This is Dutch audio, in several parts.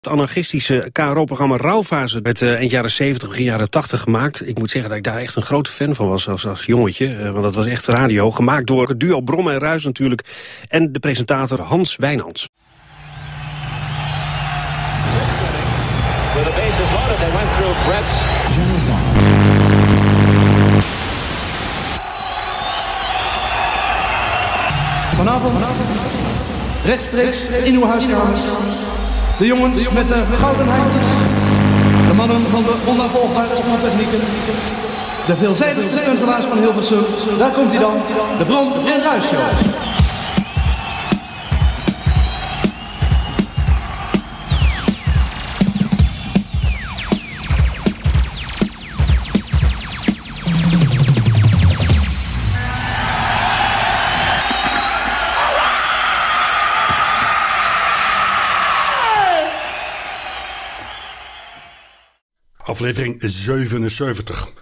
Het anarchistische KRO-programma Rauwfase werd uh, eind jaren 70, begin jaren 80 gemaakt. Ik moet zeggen dat ik daar echt een grote fan van was als, als jongetje. Uh, want dat was echt radio, gemaakt door het duo Brom en Ruis natuurlijk. En de presentator Hans Wijnands. Vanavond, rechtstreeks in uw huiskamers. De jongens met de gouden handjes. De mannen van de onnavolgbare sporttechnieken. De veelzijdigste stuntelaars van Hilversum. Daar komt hij dan. De Bron en Ruis Aflevering 77.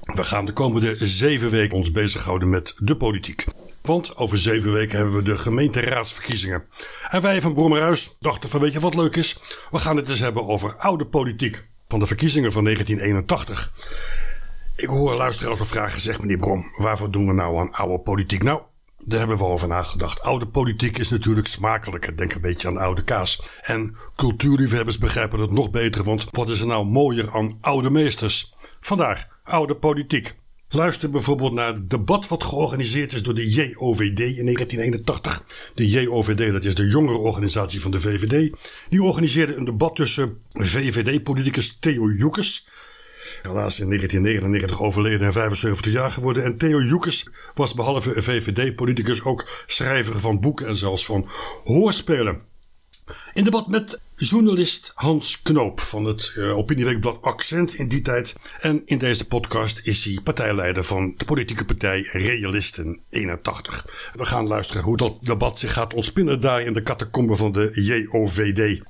We gaan de komende zeven weken ons bezighouden met de politiek. Want over zeven weken hebben we de gemeenteraadsverkiezingen. En wij van Brommerhuis dachten van weet je wat leuk is? We gaan het eens hebben over oude politiek. Van de verkiezingen van 1981. Ik hoor luisteraars al vragen gezegd meneer Brom, waarvoor doen we nou aan oude politiek? Nou, daar hebben we over nagedacht. Oude politiek is natuurlijk smakelijker. Denk een beetje aan oude kaas. En cultuurliefhebbers begrijpen het nog beter, want wat is er nou mooier aan oude meesters? Vandaag, oude politiek. Luister bijvoorbeeld naar het debat wat georganiseerd is door de JOVD in 1981. De JOVD, dat is de jongere organisatie van de VVD. Die organiseerde een debat tussen VVD-politicus Theo Joekes Helaas in 1999 overleden en 75 jaar geworden. En Theo Joekes was behalve VVD-politicus ook schrijver van boeken en zelfs van hoorspelen. In debat met journalist Hans Knoop van het uh, Accent in die tijd. En in deze podcast is hij partijleider van de politieke partij Realisten 81. We gaan luisteren hoe dat debat zich gaat ontspinnen daar in de catacomben van de JOVD.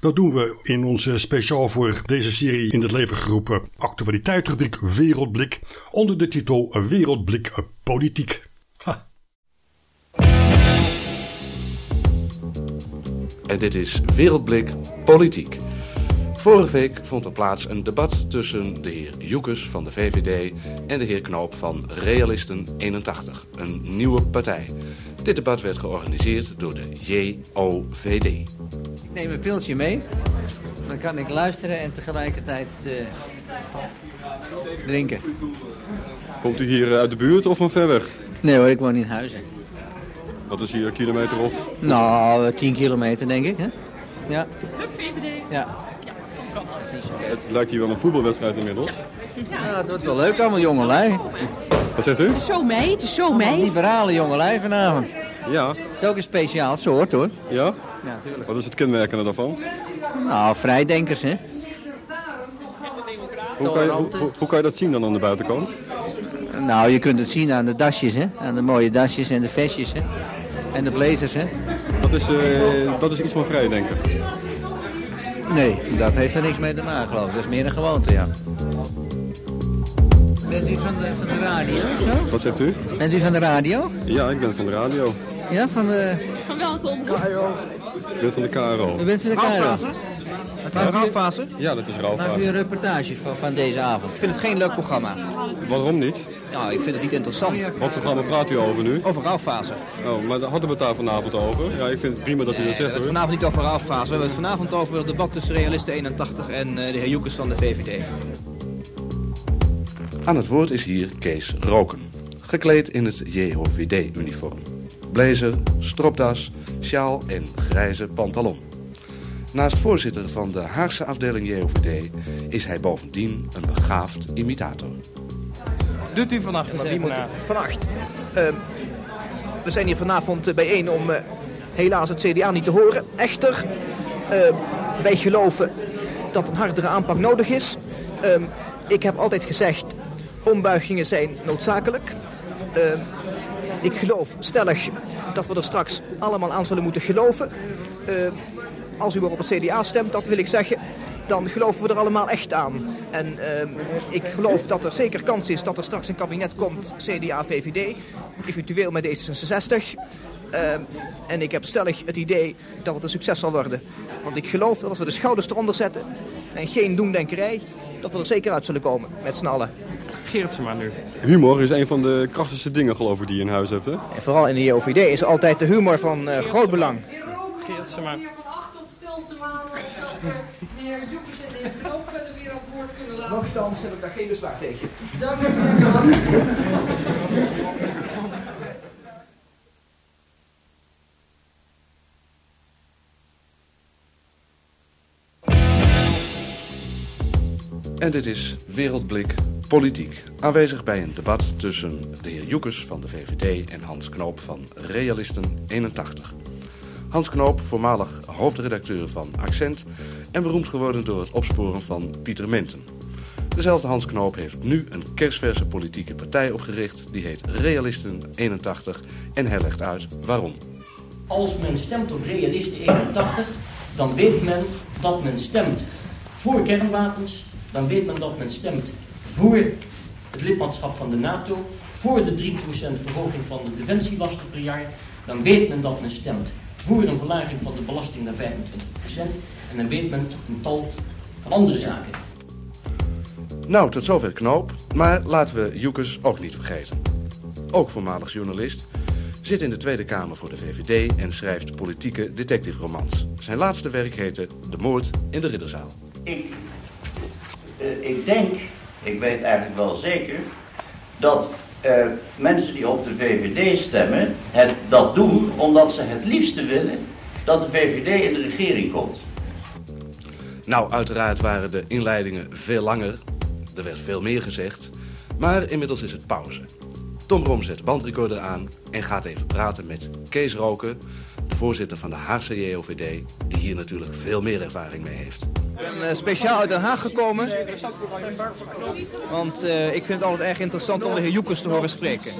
Dat doen we in onze speciaal voor deze serie in het leven geroepen actualiteitsrubriek Wereldblik onder de titel Wereldblik Politiek. En dit is Wereldblik Politiek. Vorige week vond er plaats een debat tussen de heer Joekes van de VVD en de heer Knoop van Realisten 81, een nieuwe partij. Dit debat werd georganiseerd door de JOVD. Ik neem een pilsje mee, dan kan ik luisteren en tegelijkertijd uh, drinken. Komt u hier uit de buurt of van ver weg? Nee hoor, ik woon in Huizen. Wat is hier, een kilometer of? Nou, 10 kilometer denk ik, hè? Ja. Ja. Het lijkt hier wel een voetbalwedstrijd inmiddels. Ja, het wordt wel leuk allemaal jongelui. Wat zegt u? Het is zo mee, het is zo mee. Liberale jongelui vanavond. Ja. Het is ook een speciaal soort hoor. Ja? Ja. Wat is het kenmerkende daarvan? Nou, vrijdenkers hè. Hoe kan, je, hoe, hoe- hoe kan je dat zien dan aan de buitenkant? Nou, je kunt het zien aan de dasjes hè. Aan de mooie dasjes en de vestjes hè. En de blazers hè. Dat is, eh, dat is iets van vrijdenken. Nee, dat heeft er niks mee te maken geloof ik. Dat is meer een gewoonte ja. Bent u van de, van de radio zo? Wat zegt u? Bent u van de radio? Ja, ik ben van de radio. Ja, van de... Van welke omroep? Ik ben van de KRO. U bent van de KRO? Rauwfase? Ja, dat is Maakt u een reportage van, van deze avond? Ik vind het geen leuk programma. Waarom niet? Nou, ik vind het niet interessant. Wat programma praat u over nu? Over rouwfase. Oh, maar daar hadden we het daar vanavond over. Ja, ik vind het prima dat u Nee, dat we zegt hebben het hoor. vanavond niet over rouwfase. We hebben het vanavond over het debat tussen Realisten 81 en eh, de heer Joekes van de VVD. Aan het woord is hier Kees Roken, gekleed in het JOVD-uniform. Blazer, stropdas, sjaal en grijze pantalon. Naast voorzitter van de Haagse afdeling JOVD is hij bovendien een begaafd imitator. Doet u vannacht eens wie even moet na. Vannacht. Ehm, we zijn hier vanavond eh, bijeen om eh, helaas het CDA niet te horen. Echter, ehm, wij geloven dat een hardere aanpak nodig is. Ehm, ik heb altijd gezegd, ombuigingen zijn noodzakelijk. Ik geloof stellig dat we er straks allemaal aan zullen moeten geloven. Ehm, als u maar op het CDA stemt, dat wil ik zeggen, dan geloven we er allemaal echt aan. En ehm, ik geloof dat er zeker kans is dat er straks een kabinet komt, CDA-VVD, eventueel met D66. Ehm, en ik heb stellig het idee dat het een succes zal worden. Want ik geloof dat als we de schouders eronder zetten en geen doemdenkerij, dat we er zeker uit zullen komen, met z'n allen. Geertje maar nu. Humor is een van de krachtigste dingen geloof ik die je in huis hebt, hè? En vooral in de JOVD is altijd de humor van eh, groot belang. Geertje maar. Nochtans heb ik daar geen bezwaar tegen. En dit is Wereldblik Politiek. Aanwezig bij een debat tussen de heer Joekes van de VVD en Hans Knoop van Realisten 81. Hans Knoop, voormalig hoofdredacteur van Accent en beroemd geworden door het opsporen van Pieter Menten. Dezelfde Hans Knoop heeft nu een kerstverse politieke partij opgericht. Die heet Realisten 81 en hij legt uit waarom. Als men stemt op Realisten 81, dan weet men dat men stemt voor kernwapens. Dan weet men dat men stemt voor het lidmaatschap van de NATO. Voor de 3% verhoging van de defensielasten per jaar. Dan weet men dat men stemt voor een verlaging van de belasting naar 25%. En dan weet men een tal van andere zaken. Nou, tot zover Knoop. Maar laten we Joekes ook niet vergeten. Ook voormalig journalist. Zit in de Tweede Kamer voor de VVD en schrijft politieke detective romans. Zijn laatste werk heette De Moord in de Ridderzaal. Ik, eh, ik denk, ik weet eigenlijk wel zeker, dat eh, mensen die op de VVD stemmen, het, dat doen omdat ze het liefste willen dat de VVD in de regering komt. Nou, uiteraard waren de inleidingen veel langer. Er werd veel meer gezegd. Maar inmiddels is het pauze. Tom Brom zet de bandrecorder aan en gaat even praten met Kees Roken, de voorzitter van de Haagse JOVD, die hier natuurlijk veel meer ervaring mee heeft. Ik ben eh, speciaal uit Den Haag gekomen. Want eh, ik vind het altijd erg interessant om de heer Joekers te horen spreken.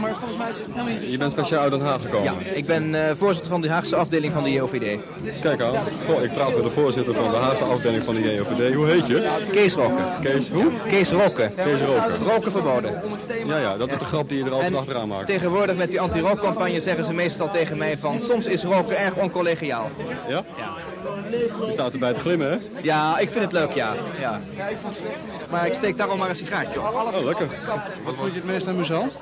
Maar volgens mij is het helemaal niet... Je bent speciaal uit Den Haag gekomen. Ja, ik ben eh, voorzitter van de Haagse afdeling van de JOVD. Kijk aan. Goh, ik praat met de voorzitter van de Haagse afdeling van de JOVD. Hoe heet je? Kees Rokken. Kees, hoe? Kees Rokken. Kees Roken. Roken verboden. Ja, ja, dat is de grap die je er altijd achteraan maakt. tegenwoordig met die anti-rookcampagne zeggen ze meestal tegen mij van... soms is roken erg oncollegiaal. Ja? Je staat erbij te glimmen, hè? Ja, ik vind het leuk, ja. ja. Maar ik steek daarom maar een sigaartje op. Oh, lekker. Wat vond je het meest amusant?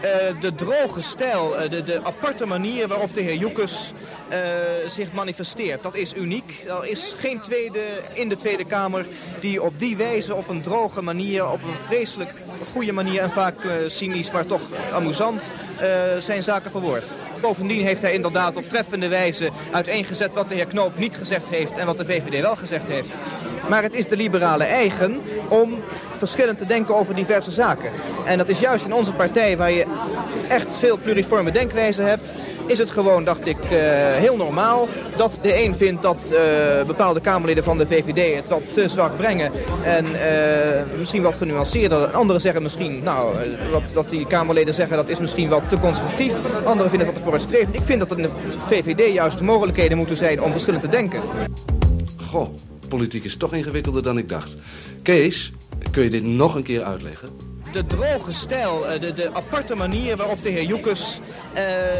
Eh, de droge stijl, eh, de, de aparte manier waarop de heer Joekes eh, zich manifesteert, dat is uniek. Er is geen tweede in de Tweede Kamer die op die wijze, op een droge manier, op een vreselijk goede manier en vaak cynisch, maar toch amusant, zijn zaken verwoordt. Bovendien heeft hij inderdaad op treffende wijze uiteengezet wat de heer Knoop niet gezegd heeft en wat de VVD wel gezegd heeft. Maar het is de liberale eigen om verschillend te denken over diverse zaken. En dat is juist in onze partij waar je echt veel pluriforme denkwijze hebt, is het gewoon, dacht ik, eh, heel normaal dat de een vindt dat eh, bepaalde Kamerleden van de VVD het wat te zwak brengen en eh, misschien wat genuanceerder. Anderen zeggen misschien, nou, wat, wat die Kamerleden zeggen, dat is misschien wat te conservatief. Anderen vinden dat te vooruitstrevend. Ik vind dat er in de VVD juist de mogelijkheden moeten zijn om verschillend te denken. Goh, politiek is toch ingewikkelder dan ik dacht. Kees, kun je dit nog een keer uitleggen? De droge stijl, de, de aparte manier waarop de heer Joekes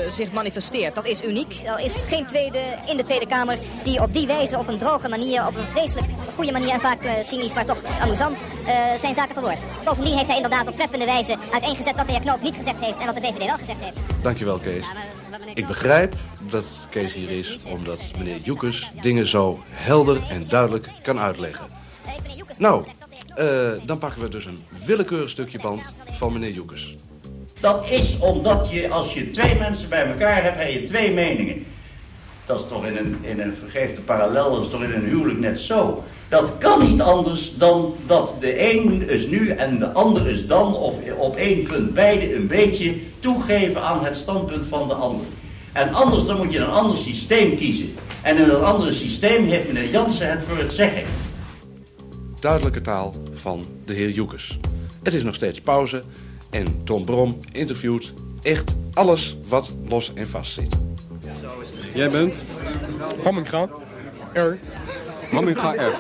zich manifesteert. Dat is uniek. Er is geen tweede in de Tweede Kamer die op die wijze, op een droge manier, op een vreselijk goede manier en vaak eh, cynisch, maar toch amusant, eh, zijn zaken verwoordt. Bovendien heeft hij inderdaad op treffende wijze uiteengezet wat de heer Knoop niet gezegd heeft en wat de VVD wel gezegd heeft. Dankjewel, Kees. Ik begrijp dat Kees hier is omdat meneer Joekes dingen zo helder en duidelijk kan uitleggen. Nou, eh, dan pakken we dus een willekeurig stukje band van meneer Joekes. Dat is omdat je, als je twee mensen bij elkaar hebt, heb je twee meningen. Dat is toch in een, in een vergeefde parallel, dat is toch in een huwelijk net zo. Dat kan niet anders dan dat de een is nu en de ander is dan, of op één punt beide een beetje toegeven aan het standpunt van de ander. En anders dan moet je een ander systeem kiezen. En in dat andere systeem heeft meneer Jansen het voor het zeggen. Duidelijke taal van de heer Joekes. Het is nog steeds pauze en Tom Brom interviewt echt alles wat los en vast zit. Jij bent? Hamminga. R. Hamminga R.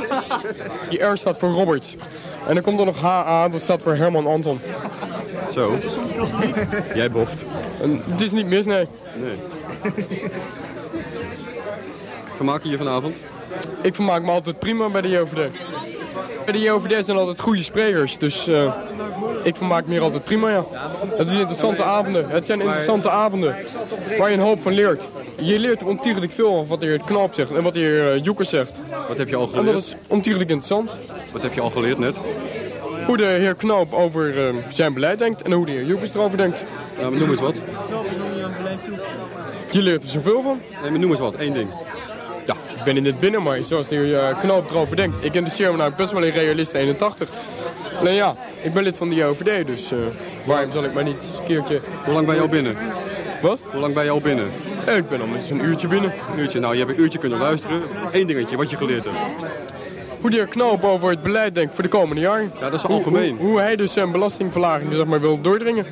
Die R staat voor Robert. En dan komt er nog HA, dat staat voor Herman Anton. Zo. Jij boft. En het is niet mis, nee. Nee. Vermaak je je vanavond? Ik vermaak me altijd prima bij de JOVD. Bij de JOVD zijn altijd goede sprekers, dus eh, ik vermaak me hier altijd prima, ja. Het is interessante avonden. Het zijn interessante avonden waar je een hoop van leert. Je leert er ontiegelijk veel van wat de heer Knoop zegt en wat de heer uh, Joekers zegt. Wat heb je al En dat geleerd? is ontiegelijk interessant. Wat heb je al geleerd net? Hoe de heer Knoop over eh, zijn beleid denkt en hoe de heer Joekers erover denkt. Ja, maar noem eens wat. Je leert er zoveel van. Nee, maar noem eens wat. Één ding. Ben in het binnen, maar zoals de heer eh, Knoop erover denkt. Ik interesseer me nou best wel in Realist 81. Alleen ja, ik ben lid van de JOVD, dus eh, waarom zal ik maar niet eens een keertje... Hoe lang ben je al binnen? Wat? Hoe lang ben je al binnen? Eh, ik ben al met een uurtje binnen. Een uurtje. Nou, je hebt een uurtje kunnen luisteren. Eén dingetje, wat je geleerd hebt. Hoe de heer Knoop over het beleid denkt voor de komende jaren. Ja, dat is algemeen. Hoe, hoe hij dus zijn belastingverlaging zeg maar, wil doordringen.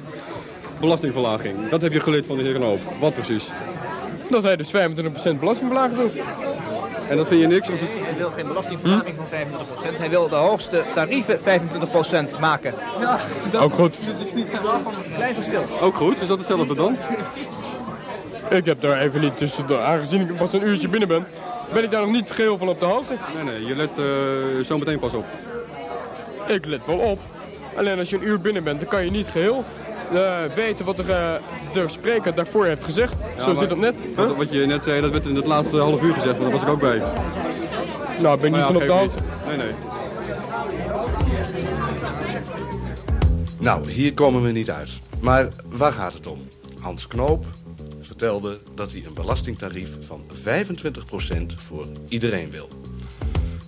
Belastingverlaging. Dat heb je geleerd van de heer Knoop. Wat precies? Dat hij dus 25% belastingverlaging wil. En dat vind je niks? Hij wil geen belastingverlaging van 25%. Hij wil de hoogste tarieven 25% maken. Ja, Ook goed. Klein verschil. Ook goed, is dat hetzelfde dan? Ik heb daar even niet tussen, aangezien ik pas een uurtje binnen ben, ben ik daar nog niet geheel van op de hoogte. Nee, nee, je let eh, zo meteen pas op. Ik let wel op. Alleen als je een uur binnen bent, dan kan je niet geheel eh, weten wat eh, de spreker daarvoor heeft gezegd. Zo zit dat net. Wat, Huh? wat je net zei, dat werd in het laatste half uur gezegd, want daar was ik ook bij. Nou, ben ik niet van op de hoogte. Nee, nee. Nou, hier komen we niet uit. Maar waar gaat het om? Hans Knoop vertelde dat hij een belastingtarief van 25% voor iedereen wil.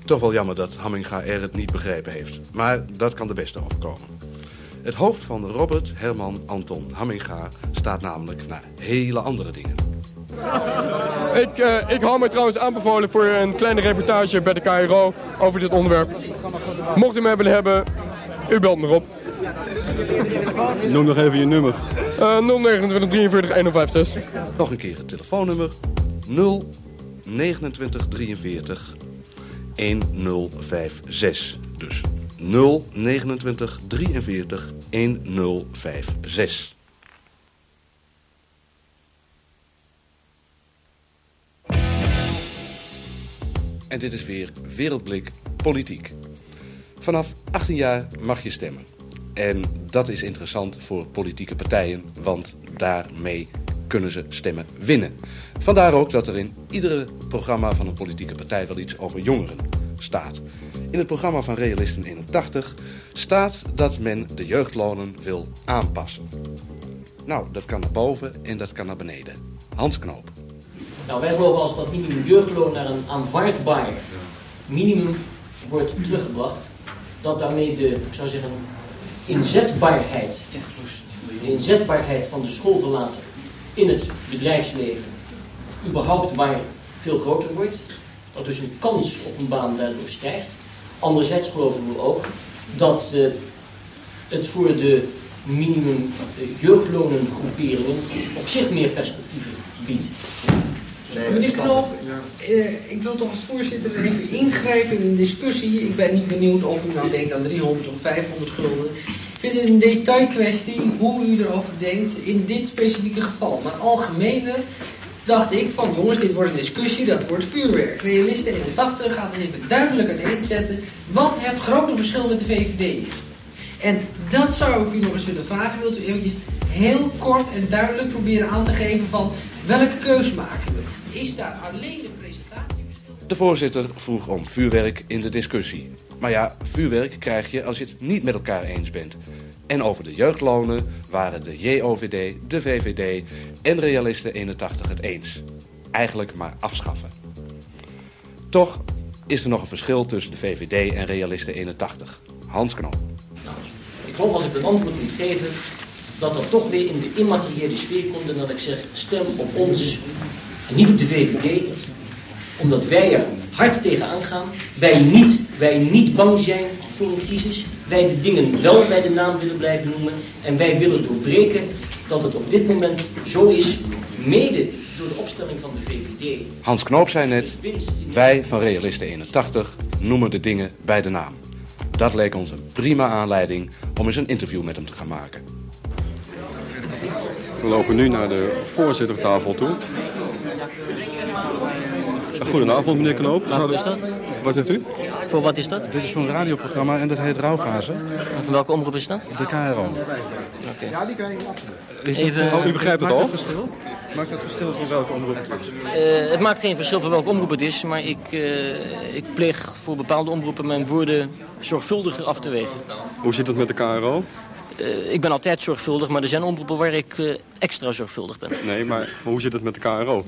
Toch wel jammer dat Hamminga er het niet begrepen heeft. Maar dat kan de beste overkomen. Het hoofd van Robert Herman Anton Hamminga staat namelijk naar hele andere dingen. Ik, eh, ik hou mij trouwens aanbevolen voor een kleine reportage bij de KRO over dit onderwerp. Mocht u mij willen hebben, u belt me op. Noem nog even je nummer. Eh 029 43 1056. Nog een keer het telefoonnummer 0 29 43 1056. Dus 0 29 43 1056. En dit is weer Wereldblik Politiek. Vanaf 18 jaar mag je stemmen. En dat is interessant voor politieke partijen, want daarmee kunnen ze stemmen winnen. Vandaar ook dat er in iedere programma van een politieke partij wel iets over jongeren staat. In het programma van Realisten 81 staat dat men de jeugdlonen wil aanpassen. Nou, dat kan naar boven en dat kan naar beneden. Hans Knoop. Nou, wij geloven als dat minimum jeugdloon naar een aanvaardbaar minimum wordt teruggebracht, dat daarmee de, zou zeggen, inzetbaarheid, de inzetbaarheid van de schoolverlater in het bedrijfsleven überhaupt maar veel groter wordt. Dat dus een kans op een baan daardoor stijgt. Anderzijds geloven we ook dat eh, het voor de minimum jeugdlonengroeperingen op zich meer perspectieven biedt. Meneer Knoop, eh, ik wil toch als voorzitter even ingrijpen in een discussie. Ik ben niet benieuwd of u nou denkt aan 300 of 500 gulden. Ik vind het een detailkwestie hoe u erover denkt in dit specifieke geval. Maar algemener dacht ik van jongens, dit wordt een discussie, dat wordt vuurwerk. Realisten 81 gaat er even duidelijk uiteenzetten wat het grote verschil met de VVD is. En dat zou ik u nog eens willen vragen. Wilt u eventjes heel kort en duidelijk proberen aan te geven van welke keus maken we? Is daar alleen de presentatie? De voorzitter vroeg om vuurwerk in de discussie. Maar ja, vuurwerk krijg je als je het niet met elkaar eens bent. En over de jeugdlonen waren de JOVD, de VVD en Realisten 81 het eens. Eigenlijk maar afschaffen. Toch is er nog een verschil tussen de VVD en Realisten 81. Hans Knop. Ik geloof als ik het antwoord moet geven, dat dat toch weer in de immateriële sfeer komt en dat ik zeg, stem op ons en niet op de VVD, omdat wij er hard tegenaan gaan, wij niet, wij niet bang zijn voor een crisis, wij de dingen wel bij de naam willen blijven noemen en wij willen doorbreken dat het op dit moment zo is, mede door de opstelling van de VVD. Hans Knoop zei net, wij van Realisten 81 noemen de dingen bij de naam. Dat leek ons een prima aanleiding om eens een interview met hem te gaan maken. We lopen nu naar de voorzittertafel toe. Goedenavond, meneer Knoop. Waarvoor is dat? Wat zegt u? Voor wat is dat? Dit is een radioprogramma en dat heet Rouwfase. En van welke omroep is dat? De KRO. Oké. Ja, die krijg je Even- Oh, u begrijpt het al? Maakt verschil? Maakt het verschil voor welke omroep het is? Eh, het maakt geen verschil van welke omroep het is, maar ik, eh, ik pleeg voor bepaalde omroepen mijn woorden zorgvuldiger af te wegen. Hoe zit het met de KRO? Eh, ik ben altijd zorgvuldig, maar er zijn omroepen waar ik eh, extra zorgvuldig ben. Nee, maar, maar hoe zit het met de KRO?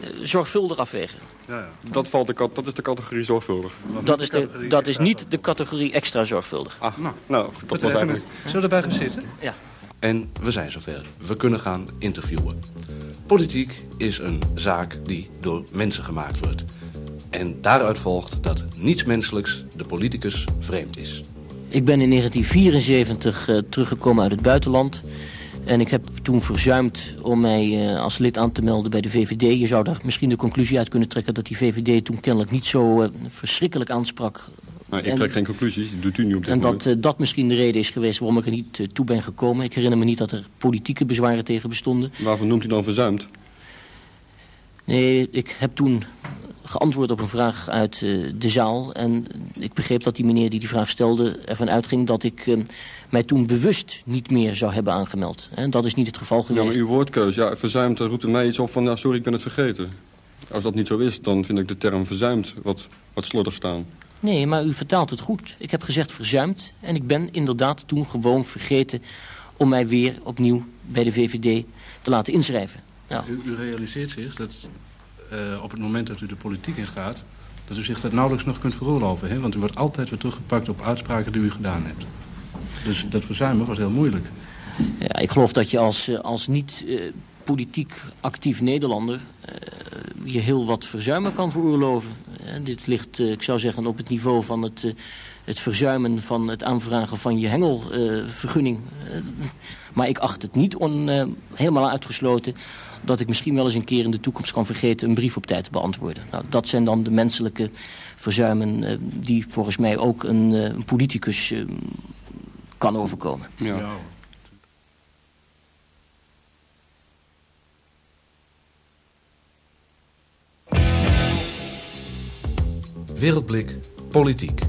Eh, zorgvuldig afwegen. Ja, ja. Dat, valt de, kat- dat is de categorie zorgvuldig. Dat is, de, dat is niet de categorie extra zorgvuldig. Ah, nou, dat was eigenlijk... Zullen we erbij gaan zitten? Ja. En we zijn zover. We kunnen gaan interviewen. Politiek is een zaak die door mensen gemaakt wordt. En daaruit volgt dat niets menselijks de politicus vreemd is. Ik ben in 1974 eh, teruggekomen uit het buitenland. En ik heb toen verzuimd om mij eh, als lid aan te melden bij de VVD. Je zou daar misschien de conclusie uit kunnen trekken dat die VVD toen kennelijk niet zo eh, verschrikkelijk aansprak. Nou, ik En- trek geen conclusies, dat doet u niet op dit En moment. dat eh, dat misschien de reden is geweest waarom ik er niet toe ben gekomen. Ik herinner me niet dat er politieke bezwaren tegen bestonden. Waarvoor noemt u dan verzuimd? Nee, ik heb toen geantwoord op een vraag uit eh, de zaal. En ik begreep dat die meneer die die vraag stelde ervan uitging dat ik eh, mij toen bewust niet meer zou hebben aangemeld. En dat is niet het geval Ja, geweest. maar uw woordkeus, ja, verzuimd, roept u mij iets op van, nou, sorry, ik ben het vergeten. Als dat niet zo is, dan vind ik de term verzuimd wat, wat slordig staan. Nee, maar u vertaalt het goed. Ik heb gezegd verzuimd. En ik ben inderdaad toen gewoon vergeten om mij weer opnieuw bij de VVD te laten inschrijven. Nou, U, u realiseert zich dat eh, op het moment dat u de politiek ingaat, dat u zich dat nauwelijks nog kunt veroorloven. Hè? Want u wordt altijd weer teruggepakt op uitspraken die u gedaan hebt. Dus dat verzuimen was heel moeilijk. Ja, ik geloof dat je als, eh, als niet eh, politiek actief Nederlander je heel wat verzuimen kan veroorloven. En dit ligt, ik zou zeggen, op het niveau van het, het verzuimen van het aanvragen van je hengelvergunning. Eh, maar ik acht het niet on, helemaal uitgesloten dat ik misschien wel eens een keer in de toekomst kan vergeten een brief op tijd te beantwoorden. Nou, dat zijn dan de menselijke verzuimen eh, die volgens mij ook een, eh, een politicus eh, kan overkomen. Ja. Wereldblik Politiek.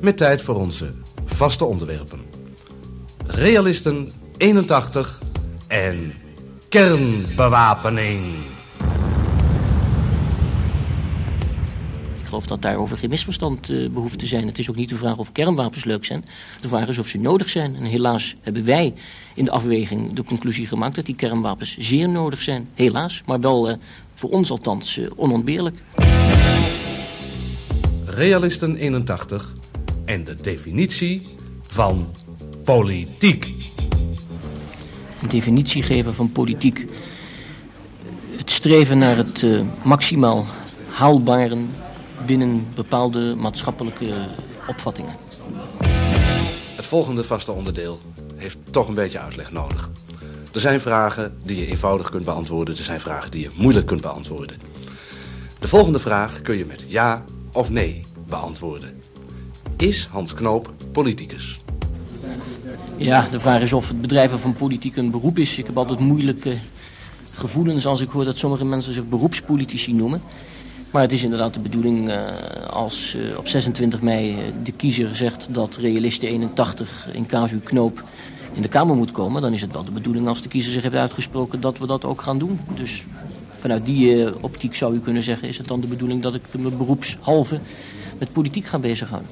Met tijd voor onze vaste onderwerpen. Realisten 81 en kernbewapening. Ik geloof dat daarover geen misverstand eh, behoeft te zijn. Het is ook niet de vraag of kernwapens leuk zijn. De vraag is of ze nodig zijn. En helaas hebben wij in de afweging de conclusie gemaakt dat die kernwapens zeer nodig zijn. Helaas, maar wel eh, voor ons althans eh, onontbeerlijk. Realisten 81 en de definitie van politiek. Een definitie geven van politiek. Het streven naar het eh, maximaal haalbare binnen bepaalde maatschappelijke opvattingen. Het volgende vaste onderdeel heeft toch een beetje uitleg nodig. Er zijn vragen die je eenvoudig kunt beantwoorden. Er zijn vragen die je moeilijk kunt beantwoorden. De volgende vraag kun je met ja of nee beantwoorden. Is Hans Knoop politicus? Ja, de vraag is of het bedrijven van politiek een beroep is. Ik heb altijd moeilijke gevoelens als ik hoor dat sommige mensen zich beroepspolitici noemen. Maar het is inderdaad de bedoeling eh, als eh, op 26 mei eh, de kiezer zegt dat realiste 81 in casu knoop in de Kamer moet komen. Dan is het wel de bedoeling als de kiezer zich heeft uitgesproken dat we dat ook gaan doen. Dus vanuit die optiek zou u kunnen zeggen is het dan de bedoeling dat ik me beroepshalve met politiek ga bezighouden.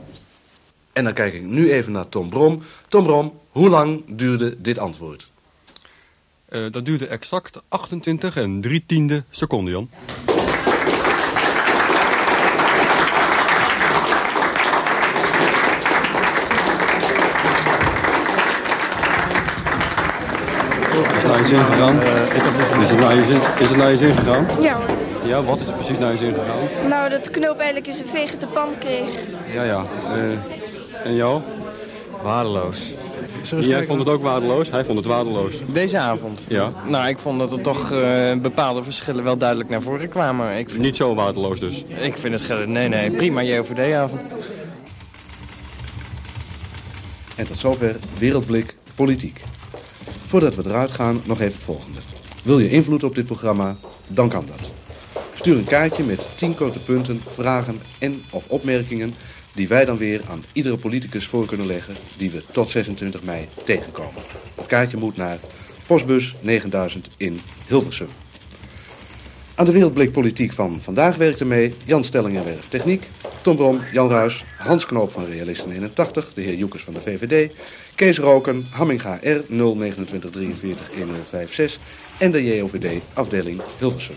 En dan kijk ik nu even naar Tom Brom. Tom Brom, hoe lang duurde dit antwoord? Eh, dat duurde exact 28 en 3 tiende seconden, Jan. Is het naar je zin gegaan? Is het naar je zin, is het naar je zin gegaan? Ja hoor. Ja, wat is er precies naar je zin gegaan? Nou, dat knoop eigenlijk eens een veeg in de pan kreeg. Ja, ja. eh, en jou? Waardeloos. Jij vond het ook waardeloos? Hij vond het waardeloos. Deze avond? Ja. Nou, ik vond dat er toch eh, bepaalde verschillen wel duidelijk naar voren kwamen. Ik, Niet zo waardeloos dus? ik vind het... Nee, nee, prima JOVD-avond. En tot zover Wereldblik Politiek. Voordat we eruit gaan, nog even het volgende. Wil je invloed op dit programma? Dan kan dat. Stuur een kaartje met 10 korte punten, vragen en of opmerkingen die wij dan weer aan iedere politicus voor kunnen leggen die we tot 26 mei tegenkomen. Het kaartje moet naar postbus 9000 in Hilversum. Aan de Wereldblik Politiek van vandaag werkte mee Jan Stellingenwerf Techniek, Tom Brom, Jan Ruis, Hans Knoop van Realisten 81, de heer Joekers van de VVD, Kees Roken, Hamminga R 02943 1056 en de JOVD afdeling Hilversum.